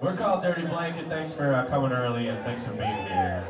We're called Dirty Blanket. Thanks for uh, coming early and thanks for being here.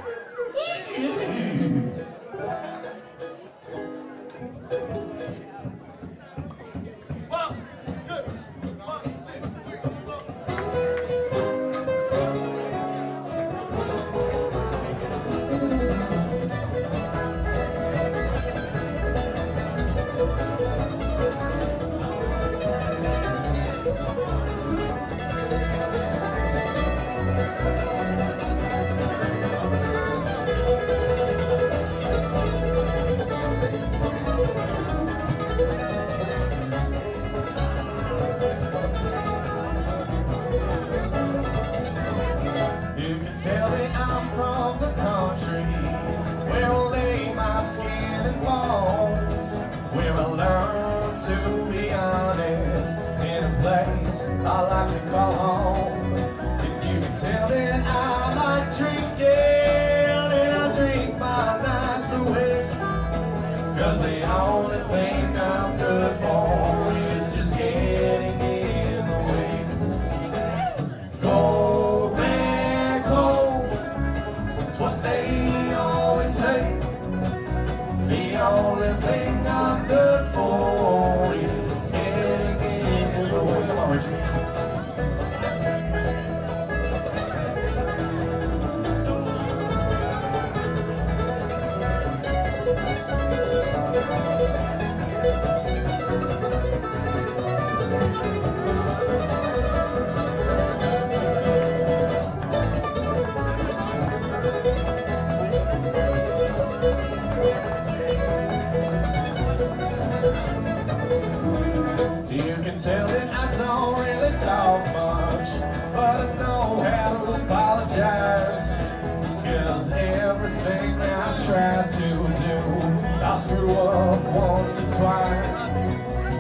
walk once or twice.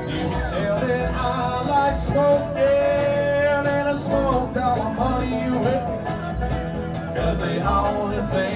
You can tell that I like smoking, and I smoked all the money you. Cause the only thing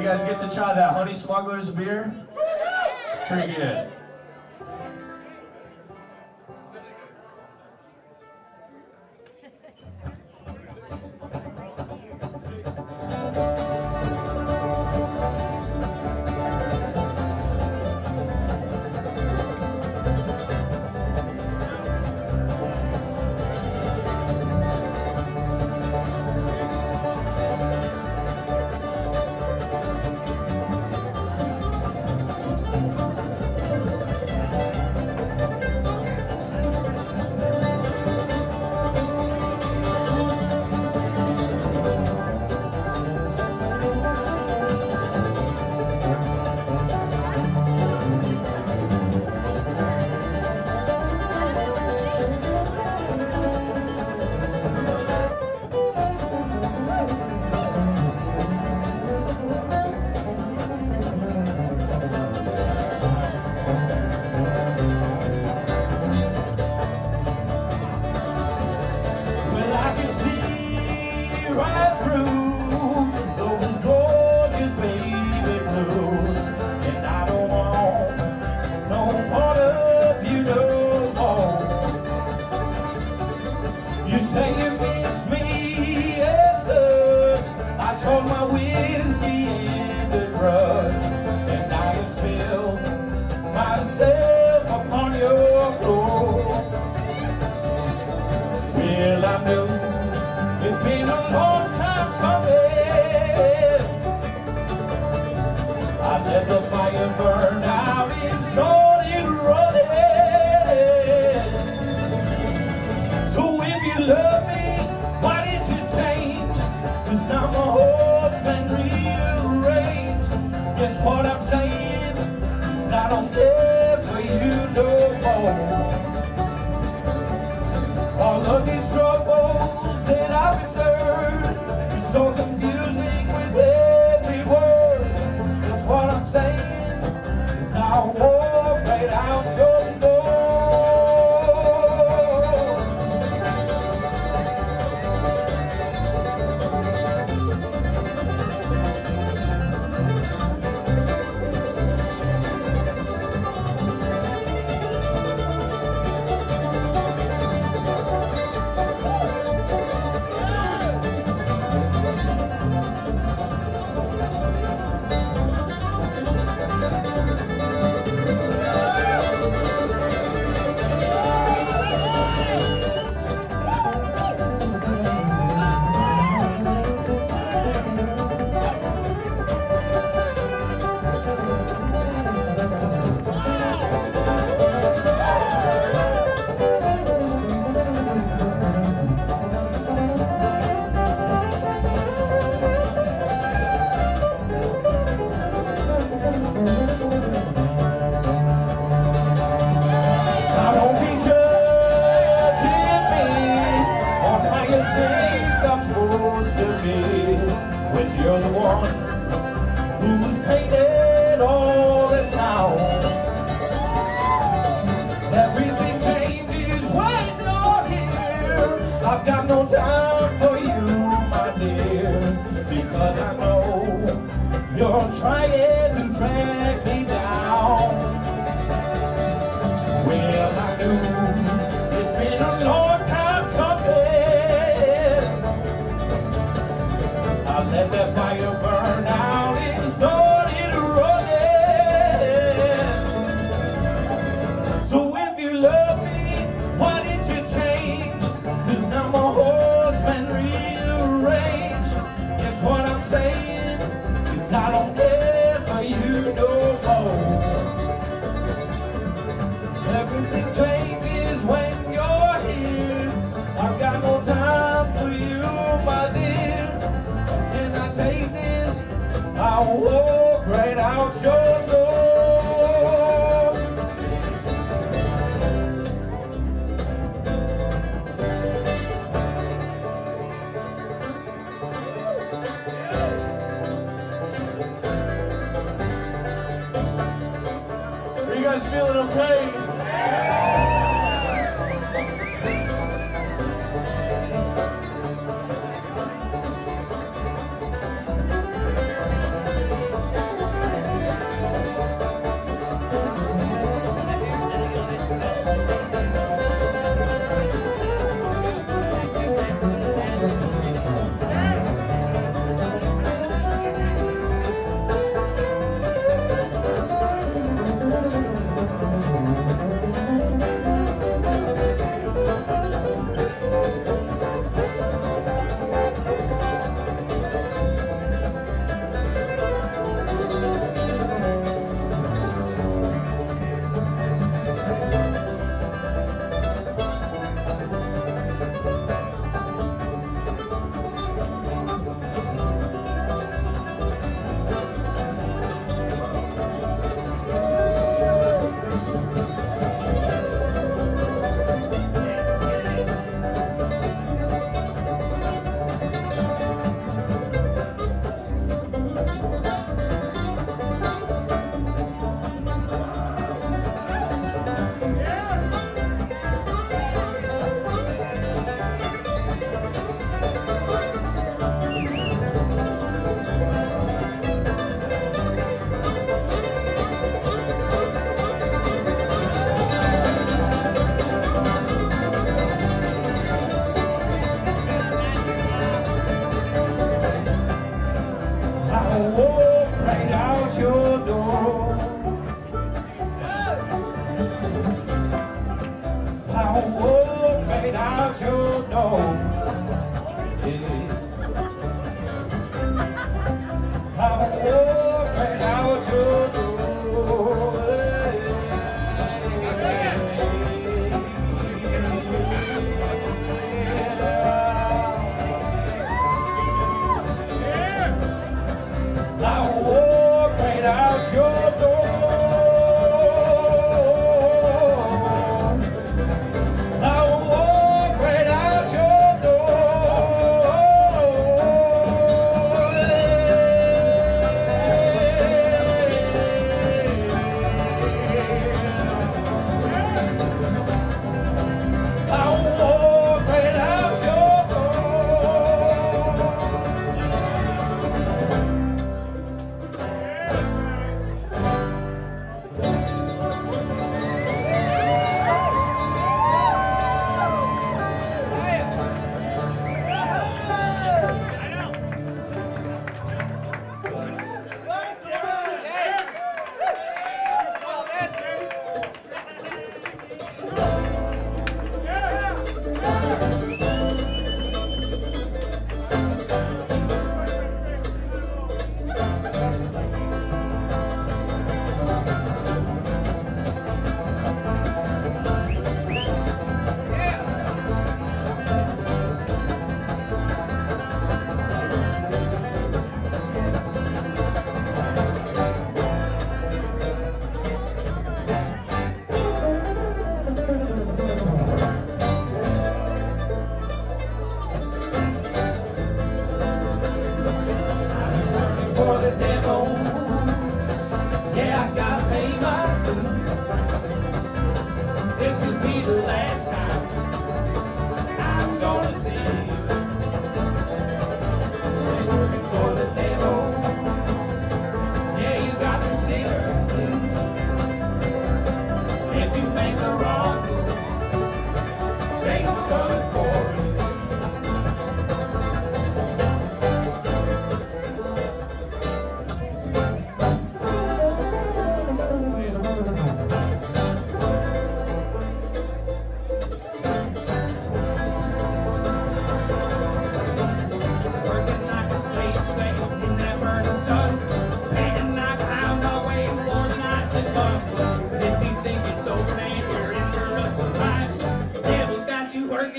You guys get to try that Honey Smuggler's beer? Pretty good. triumph.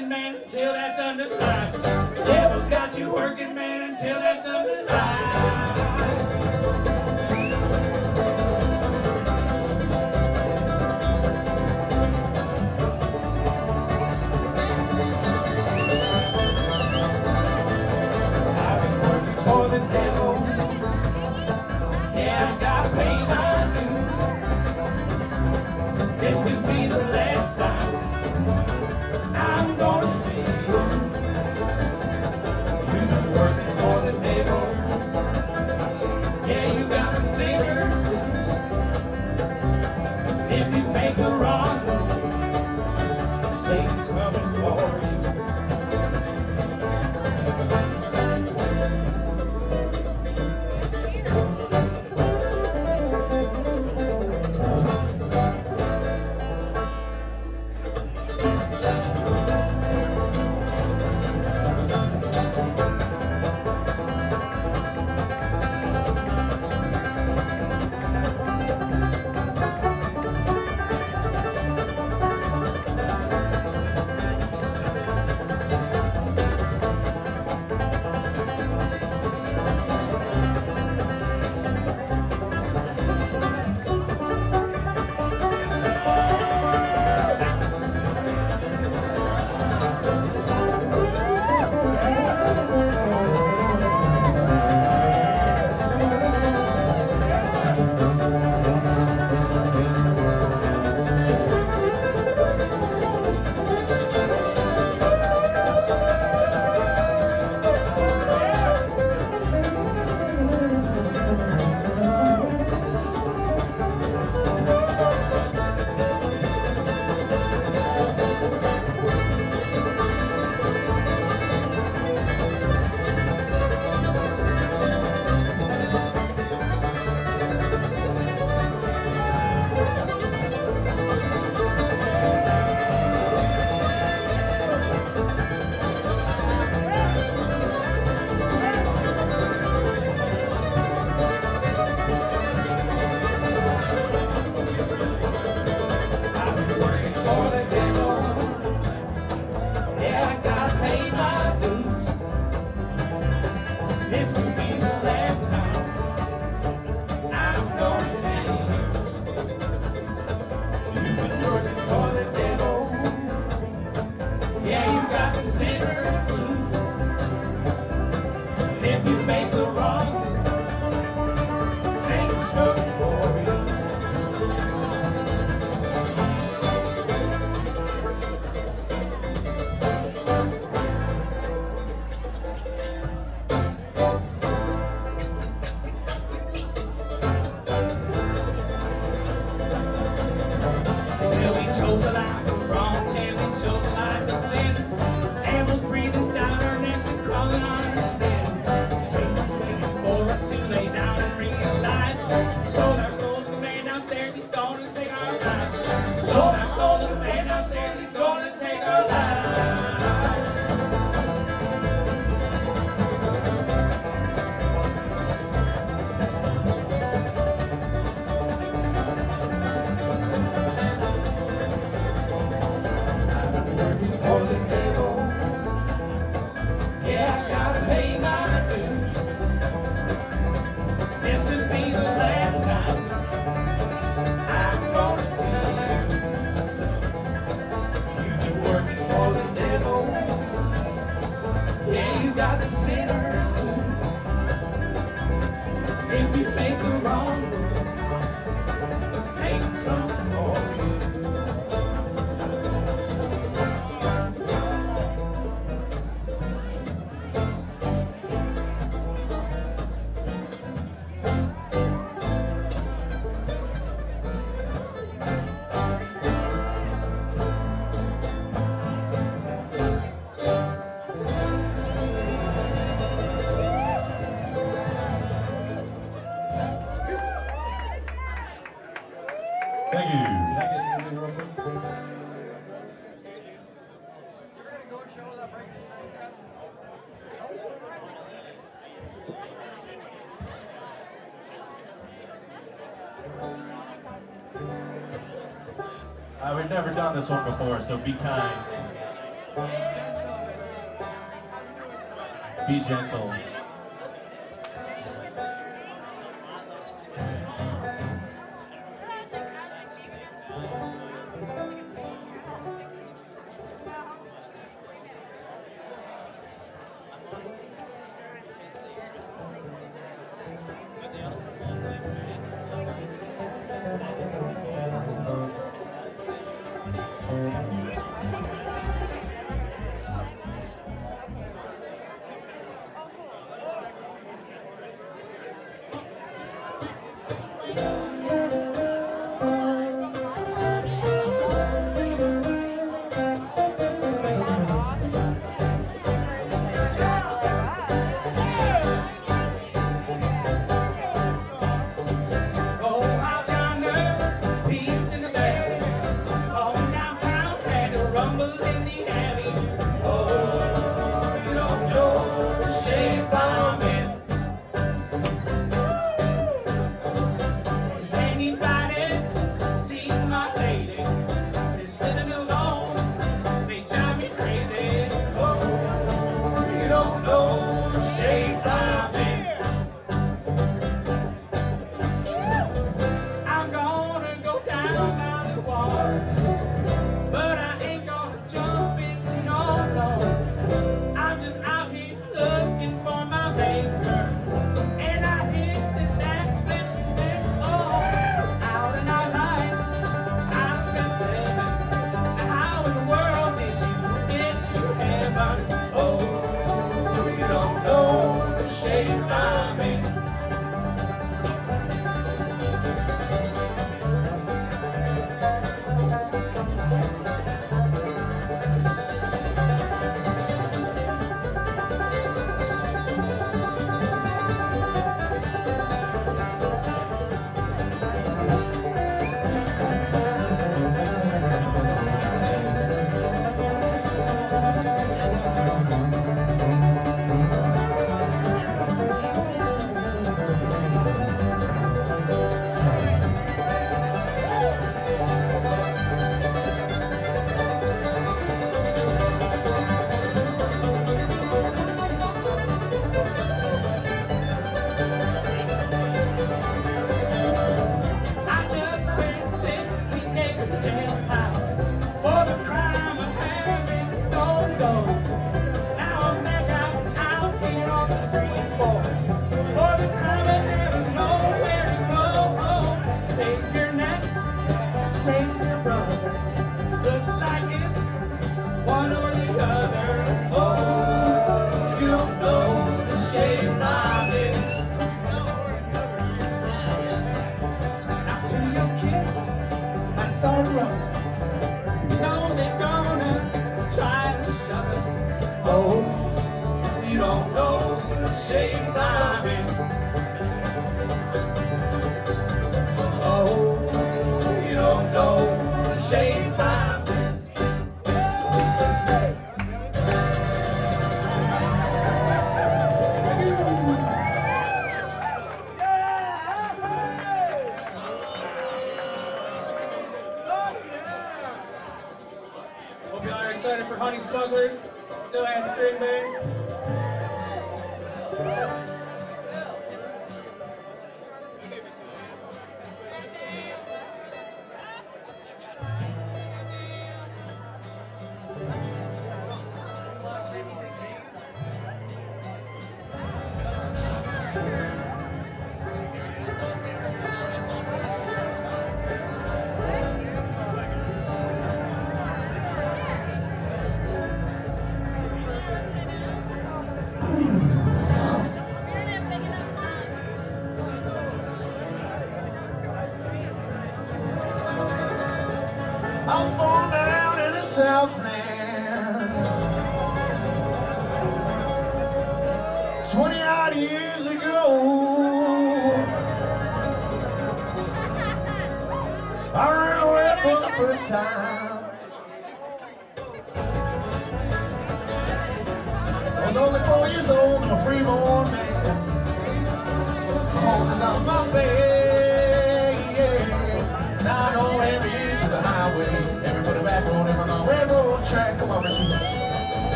man till that's understood. I've never done this one before, so be kind. Be gentle.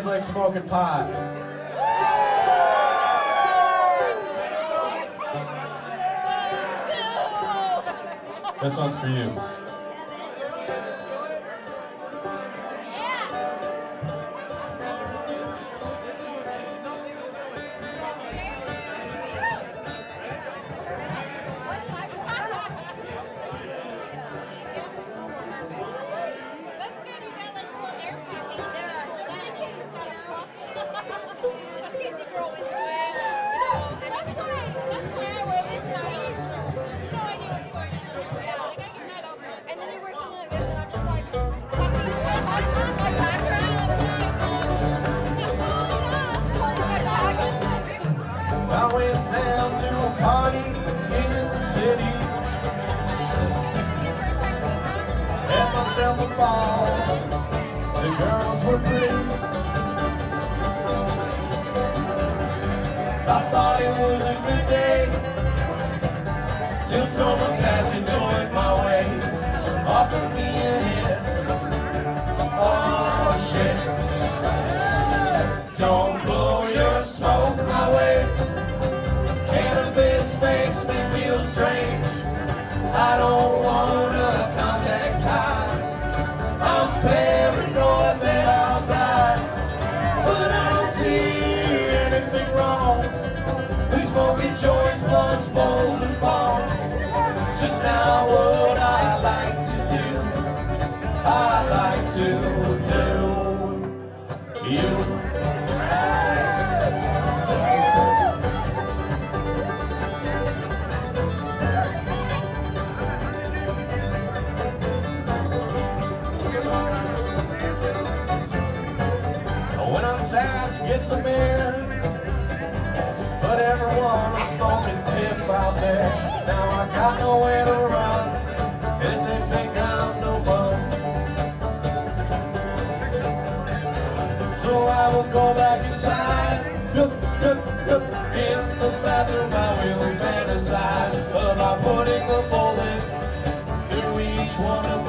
Guys like smoking pot? This one's for you. Party in the city. Had myself a ball. The girls were pretty. I thought it was a good day. Till someone passed and joined my way. Offered me a hit. Oh shit. I don't wanna contact high. I'm paranoid that I'll die. But I don't see anything wrong. with smoking joints, blunts, bowls, and bombs. Just now Now I got nowhere to run, and they think I'm no fun. So I will go back inside. Yup, yup, yup. In the bathroom, I will fantasize about putting the bullet through each one of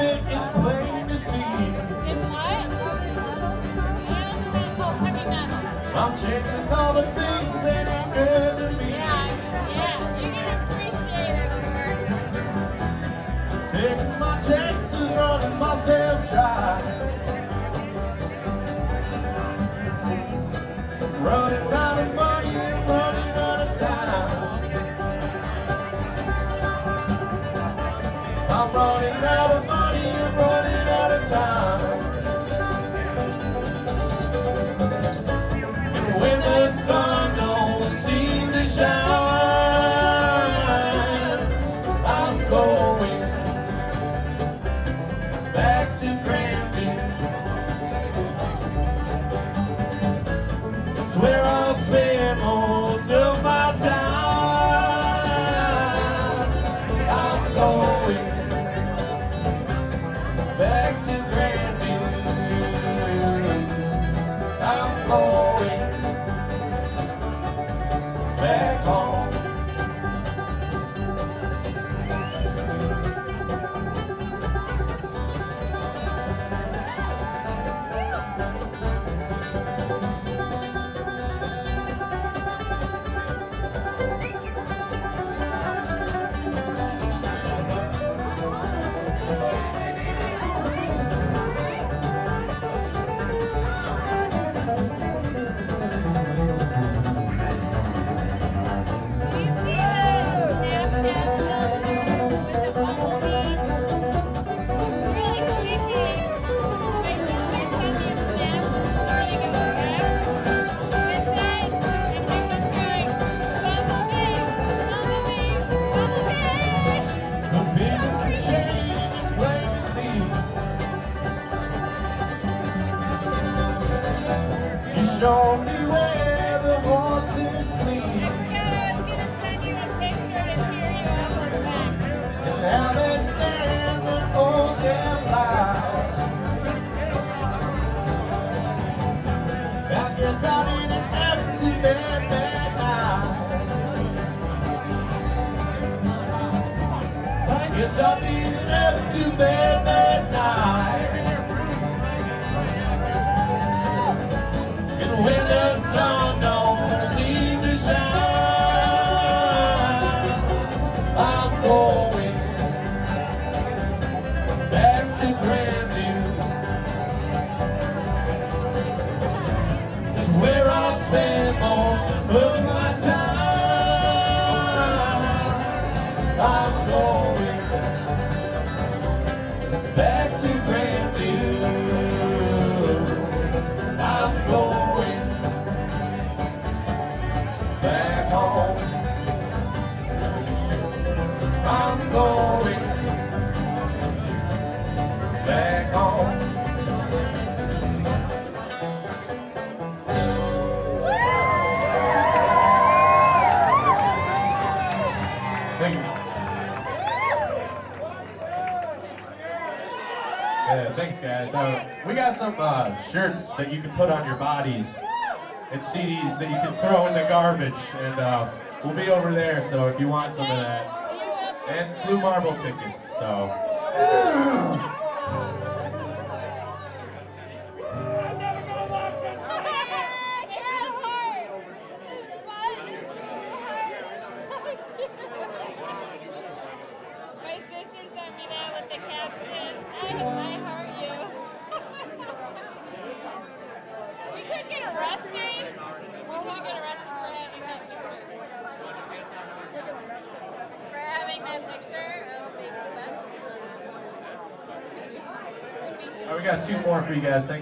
it, it's plain to see. It's what? Heavy metal. Uh, I'm chasing all the things that are good to me. Yeah, yeah, you can appreciate it over. Taking my chances, running myself dry. Running out of money and running out of time. I'm running out of thanks, guys. Uh, we got some uh, shirts that you can put on your bodies and CDs that you can throw in the garbage, and uh, we'll be over there. So if you want some of that, and Blue Marble tickets. So.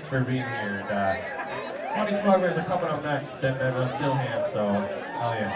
For being here. And, uh, Money Smugglers are coming up next, and uh, Still Hand. So, hell yeah.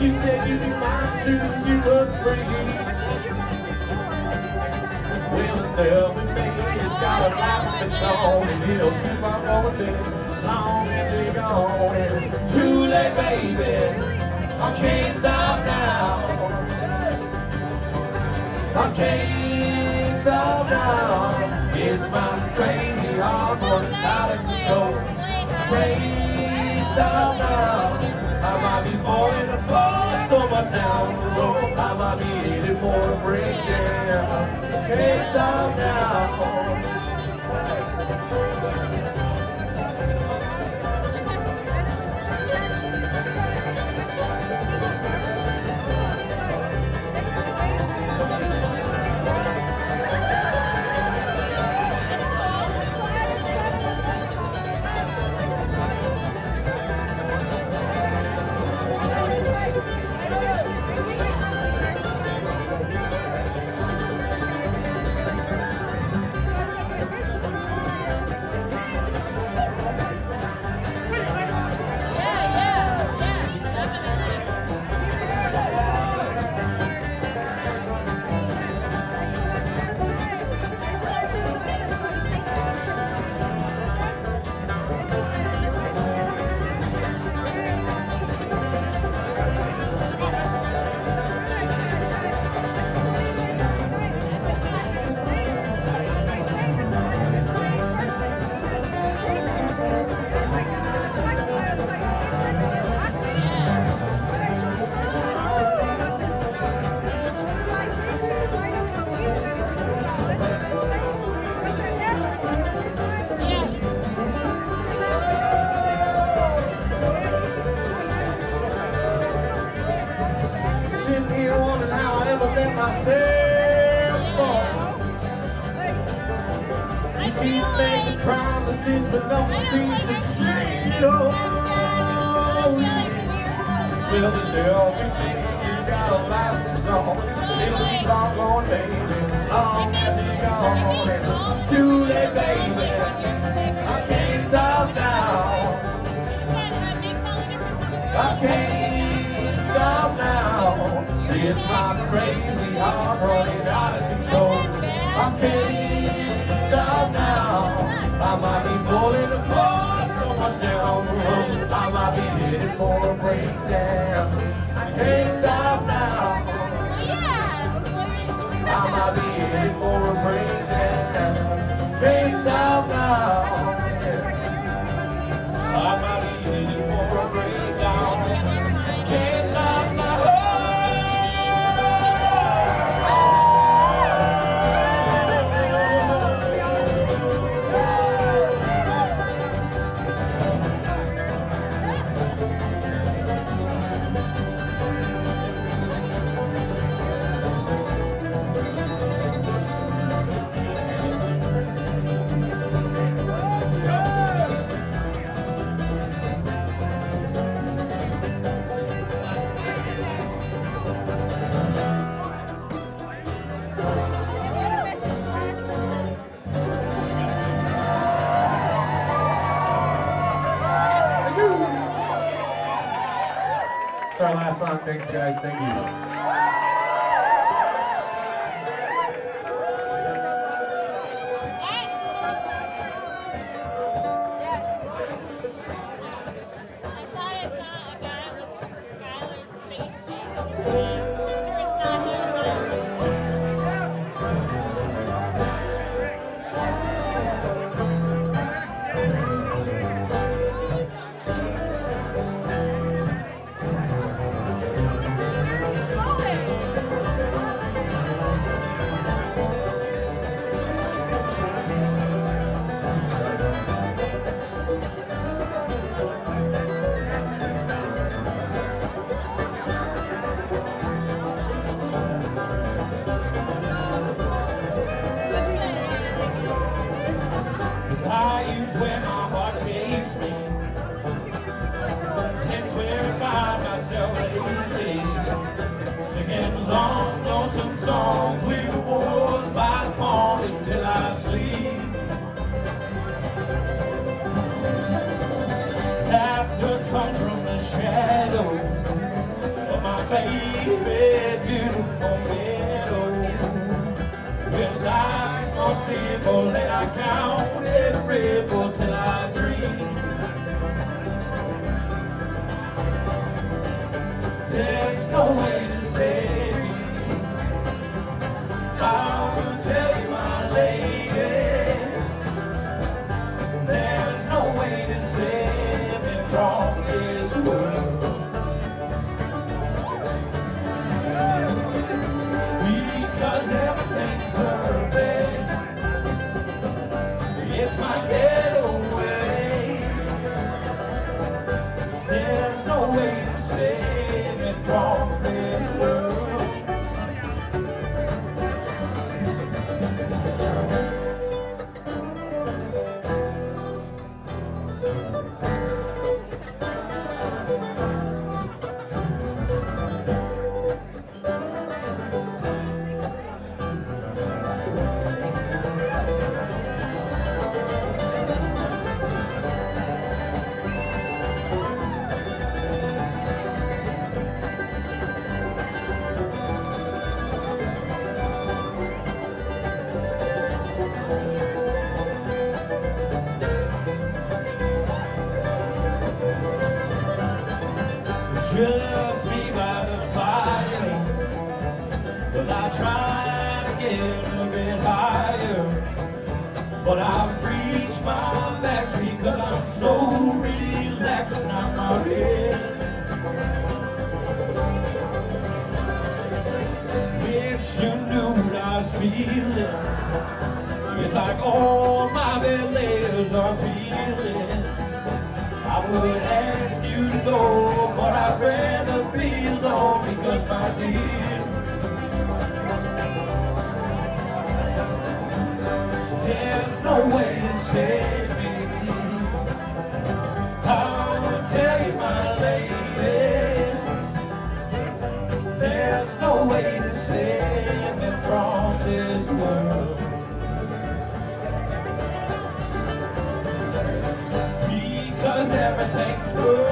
You said be mine, sure as you was free. Well, the oven it's got a life of its own, and it'll keep on going long as you're gone. And it's too late, baby. I can't stop now. I can't stop now. It's my crazy heart running out of control. Can't stop now. I might be falling apart so much down oh, the road. I might be headed for a breakdown. Can't stop now. Breakdown. I can't Thanks, guys. Thank you. Where my heart takes me. That's where I find myself lately. Singing long, lonesome songs with the wars by the pond until I sleep. Laughter comes from the shadows of my favorite beautiful meadow. When life simple and I count every ripple till I just me by the fire. Well, I try to get a bit higher. But I've reached my max because I'm so relaxed and I'm out here. Wish you knew what I was feeling. It's like all my bed layers are peeling. I would ask you to go, I'd rather be alone because my dear, there's no way to save me. I will tell you, my lady, there's no way to save me from this world. because everything's perfect.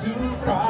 do cry.